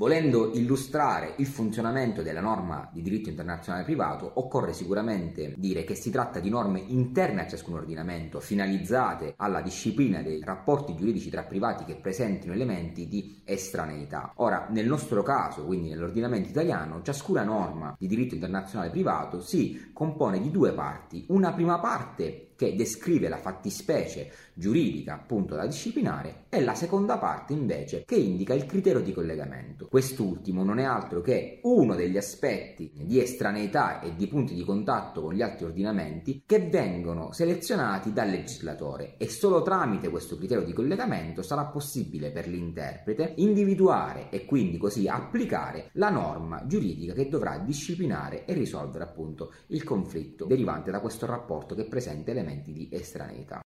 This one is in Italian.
Volendo illustrare il funzionamento della norma di diritto internazionale privato, occorre sicuramente dire che si tratta di norme interne a ciascun ordinamento, finalizzate alla disciplina dei rapporti giuridici tra privati che presentino elementi di estraneità. Ora, nel nostro caso, quindi nell'ordinamento italiano, ciascuna norma di diritto internazionale privato si compone di due parti. Una prima parte che descrive la fattispecie giuridica appunto da disciplinare e la seconda parte invece che indica il criterio di collegamento. Quest'ultimo non è altro che uno degli aspetti di estraneità e di punti di contatto con gli altri ordinamenti che vengono selezionati dal legislatore e solo tramite questo criterio di collegamento sarà possibile per l'interprete individuare e quindi così applicare la norma giuridica che dovrà disciplinare e risolvere appunto il conflitto derivante da questo rapporto che presenta elementi di estraneità.